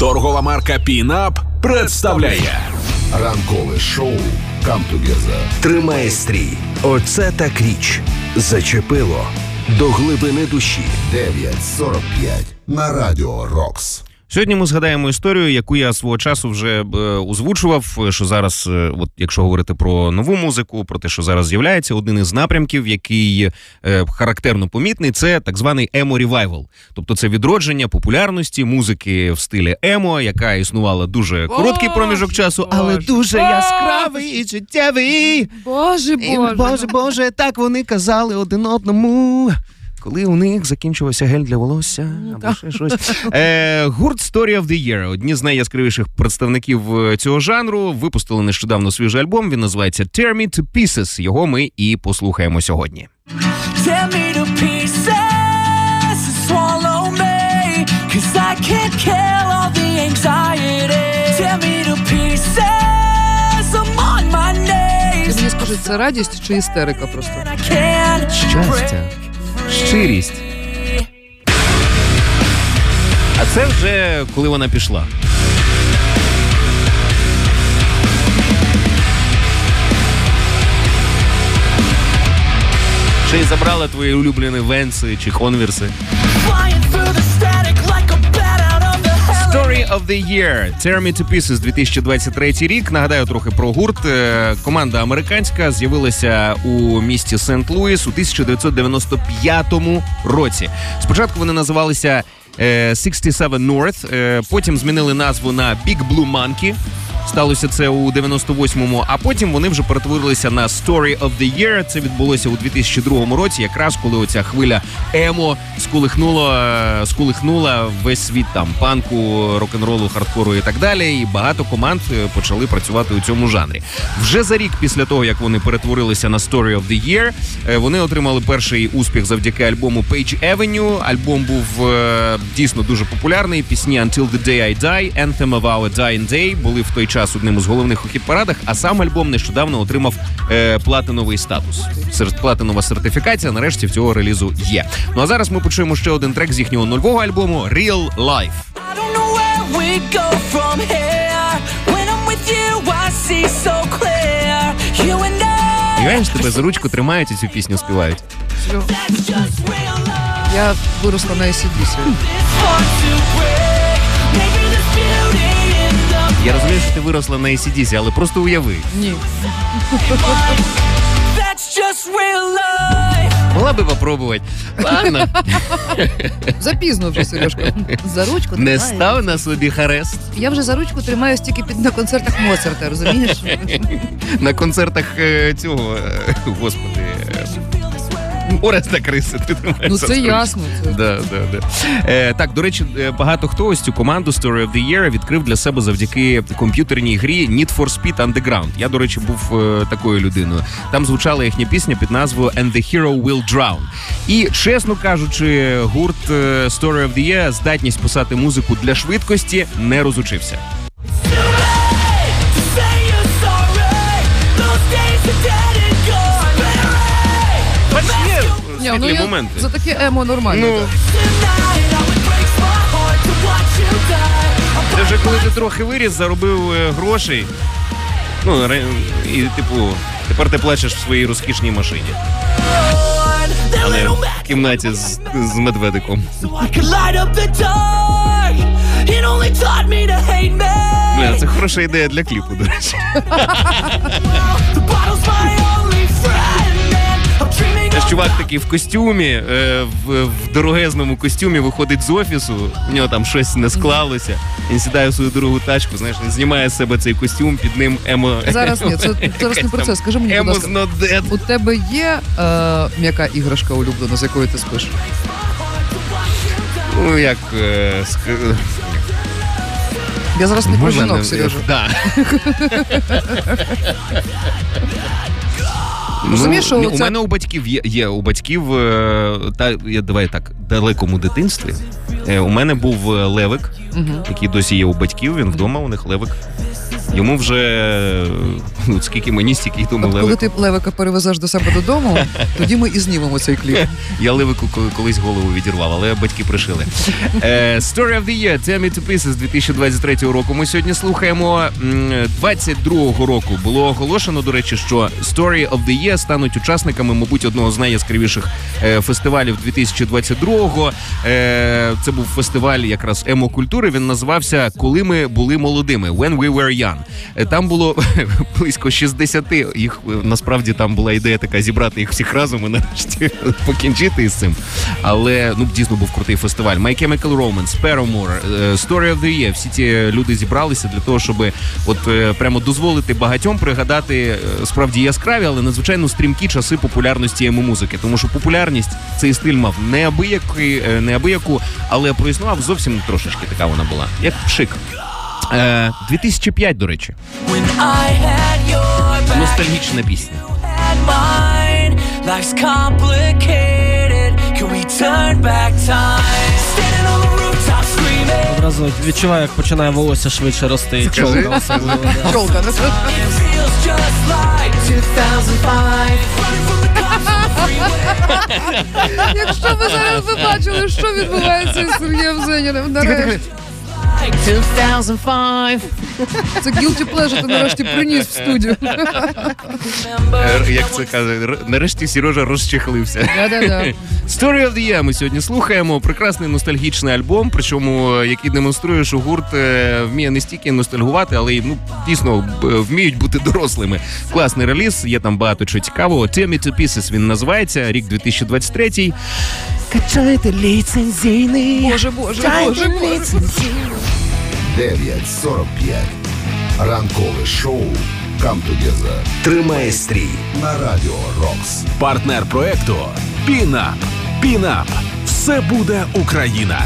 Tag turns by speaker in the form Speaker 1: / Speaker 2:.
Speaker 1: Торгова марка Пінап представляє
Speaker 2: Ранкове шоу Камтугеза.
Speaker 3: Тримає стрій. Оце так річ. Зачепило до глибини душі.
Speaker 2: 9.45 на Радіо Рокс.
Speaker 4: Сьогодні ми згадаємо історію, яку я свого часу вже е, озвучував. Що зараз, е, от якщо говорити про нову музику, про те, що зараз з'являється, один із напрямків, який е, характерно помітний, це так званий emo revival. Тобто це відродження популярності музики в стилі емо, яка існувала дуже короткий проміжок часу, але дуже
Speaker 5: Боже.
Speaker 4: яскравий і життєвий.
Speaker 5: Боже,
Speaker 4: І,
Speaker 5: Боже.
Speaker 4: Боже, Боже, так вони казали один одному. Коли у них закінчувався гель для волосся або ще щось. Е, гурт Story of the Year, одні з найяскравіших представників е, цього жанру, випустили нещодавно свіжий альбом. Він називається Tear Me to Pieces. Його ми і послухаємо сьогодні.
Speaker 6: Tear me to pieces swallow me Cause I can't kill all the anxiety Tear me to pieces, I'm on my knees
Speaker 5: мені скажи, це радість чи істерика просто?
Speaker 4: Щастя, щирість. А це вже коли вона пішла. Ще й забрала твої улюблені венси чи конверси.
Speaker 6: Of the
Speaker 4: Year Tear Me to Pieces 2023 рік. Нагадаю трохи про гурт. Е, Команда американська з'явилася у місті Сент Луїс у 1995 році. Спочатку вони називалися е, 67 North, е, потім змінили назву на Big Blue Monkey. Сталося це у 98-му, а потім вони вже перетворилися на Story of the Year. Це відбулося у 2002 році, якраз коли оця хвиля емо сколихнула, сколихнула весь світ там панку, рок-н-ролу, хардкору і так далі. І багато команд е, почали працювати у цьому жанрі. Вже за рік після того, як вони перетворилися на Story of the Year, е, вони отримали перший успіх завдяки альбому Page Avenue. Альбом був е, дійсно дуже популярний. Пісні Until the Day I Die, Anthem of Our Dying Day були в той час одним із головних у хіт-парадах, а сам альбом нещодавно отримав е, платиновий статус. Сер- Платинова сертифікація нарешті в цього релізу є. Ну а зараз ми почуємо ще один трек з їхнього нульового альбому Real Life.
Speaker 6: I don't know where we go from here When I'm with you I see so clear You and I
Speaker 4: Уявляєш, тебе за ручку тримають і цю пісню співають.
Speaker 5: Я виросла на ACDC.
Speaker 4: Я розумію, що ти виросла на ACDC, але просто уяви.
Speaker 5: Ні.
Speaker 6: That's just real life
Speaker 4: Могла би попробувати. Ладно,
Speaker 5: Запізно вже, Сережка. За ручку
Speaker 4: не
Speaker 5: тримаю.
Speaker 4: став на собі харест.
Speaker 5: Я вже за ручку тримаю стільки під на концертах Моцарта, розумієш?
Speaker 4: На концертах е, цього, е, господи, е, Ореста Криси. Ти тримаєшся
Speaker 5: Ну це ясно. Це...
Speaker 4: Да, да, да. Е, так, до речі, е, багато хто ось цю команду Story of the Year відкрив для себе завдяки комп'ютерній грі Need for Speed Underground. Я, до речі, був е, такою людиною. Там звучала їхня пісня під назвою And the Hero Will Drown. І, чесно кажучи, гурт е, Story of the Year здатність писати музику для швидкості не розучився.
Speaker 5: Ні, ну
Speaker 4: світлі
Speaker 5: я
Speaker 4: моменти.
Speaker 5: за таке емо нормально.
Speaker 4: Ну, Це вже коли ти трохи виріс, заробив е, грошей. Ну, ре- і типу, тепер ти плачеш в своїй розкішній машині, а не в кімнаті з, з медведиком.
Speaker 6: So I could light up the dark. It only taught me to hate me.
Speaker 4: Бля, це хороша ідея для кліпу, до речі.
Speaker 6: The bottle's my
Speaker 4: чувак такий в костюмі, е, в, в дорогезному костюмі виходить з офісу, у нього там щось не склалося. Він сідає в свою дорогу тачку, знаєш, він знімає з себе цей костюм, під ним емо.
Speaker 5: Зараз ні, це зараз не про це. Скажи мені, будь ласка, у тебе є е, м'яка іграшка улюблена, з якою ти спиш?
Speaker 4: Ну, як. Е, ск-
Speaker 5: Я зараз не про жінок, Сережа.
Speaker 4: Да.
Speaker 5: Розумієш, що
Speaker 4: у
Speaker 5: це-
Speaker 4: мене у батьків є, є у батьків е, та я давай так далекому дитинстві. е, У мене був левик, левик, який досі є у батьків. Він вдома у них левик. Йому вже ну, скільки мені, стільки й тому
Speaker 5: От коли ти Левика перевезеш до себе додому, тоді ми і знімемо цей кліп.
Speaker 4: Я Левику колись голову відірвав, але батьки пришили. Е, Story of the Year, Tear Me to Pieces 2023 року. Ми сьогодні слухаємо. М, 22-го року було оголошено, до речі, що Story of the Year стануть учасниками, мабуть, одного з найяскравіших е, фестивалів 2022-го. Е, Це був фестиваль якраз емокультури. Він називався Коли ми були молодими. When we were young. Е, Там було близько 60 їх. е, Насправді там була ідея така зібрати їх всіх разом і нарешті покінчити із цим. Але ну дійсно був крутий фестиваль. My Chemical Romance, Paramore, е, Story of the Year. Всі ці люди зібралися для того, щоб от прямо дозволити багатьом пригадати справді яскраві, але надзвичайно стрімкі часи популярності емо-музики. Тому що популярність цей стиль мав неабиякий, е, неабияку, але проіснував зовсім трошечки така вона була, як пшик. Е, 2005, до речі, ностальгічна пісня.
Speaker 6: Life's complicated. Can we turn back time? Standing on the rooftop screaming.
Speaker 7: Одразу відчуваю, як починає волосся швидше рости. Чолка особливо, да.
Speaker 5: Чолка.
Speaker 6: It feels just like 2005. Running from the cops on the freeway.
Speaker 5: Якщо ви зараз ви бачили, що відбувається із Сергієм Зеніним, нарешті.
Speaker 6: 2005.
Speaker 5: Це guilty pleasure ти нарешті приніс в студію.
Speaker 4: Е, Як це каже, нарешті Сережа розчехлився.
Speaker 5: Да-да-да.
Speaker 4: Story of the Year ми сьогодні слухаємо. Прекрасний ностальгічний альбом, причому е, який демонструє, що гурт е, вміє не стільки ностальгувати, але й ну дійсно вміють бути дорослими. Класний реліз, є там багато чого цікавого. Tear Me to Pieces він називається, рік 2023. Качайте ліцензійний.
Speaker 5: Боже, боже, боже, боже.
Speaker 2: 9.45. Ранкове шоу «Come Together»
Speaker 3: Тримає стрій.
Speaker 2: на Радіо Рокс.
Speaker 1: Партнер проекту Пінап. Пінап. Все буде Україна.